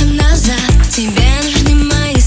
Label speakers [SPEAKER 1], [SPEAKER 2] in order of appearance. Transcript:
[SPEAKER 1] немного назад. Тебе нужны мои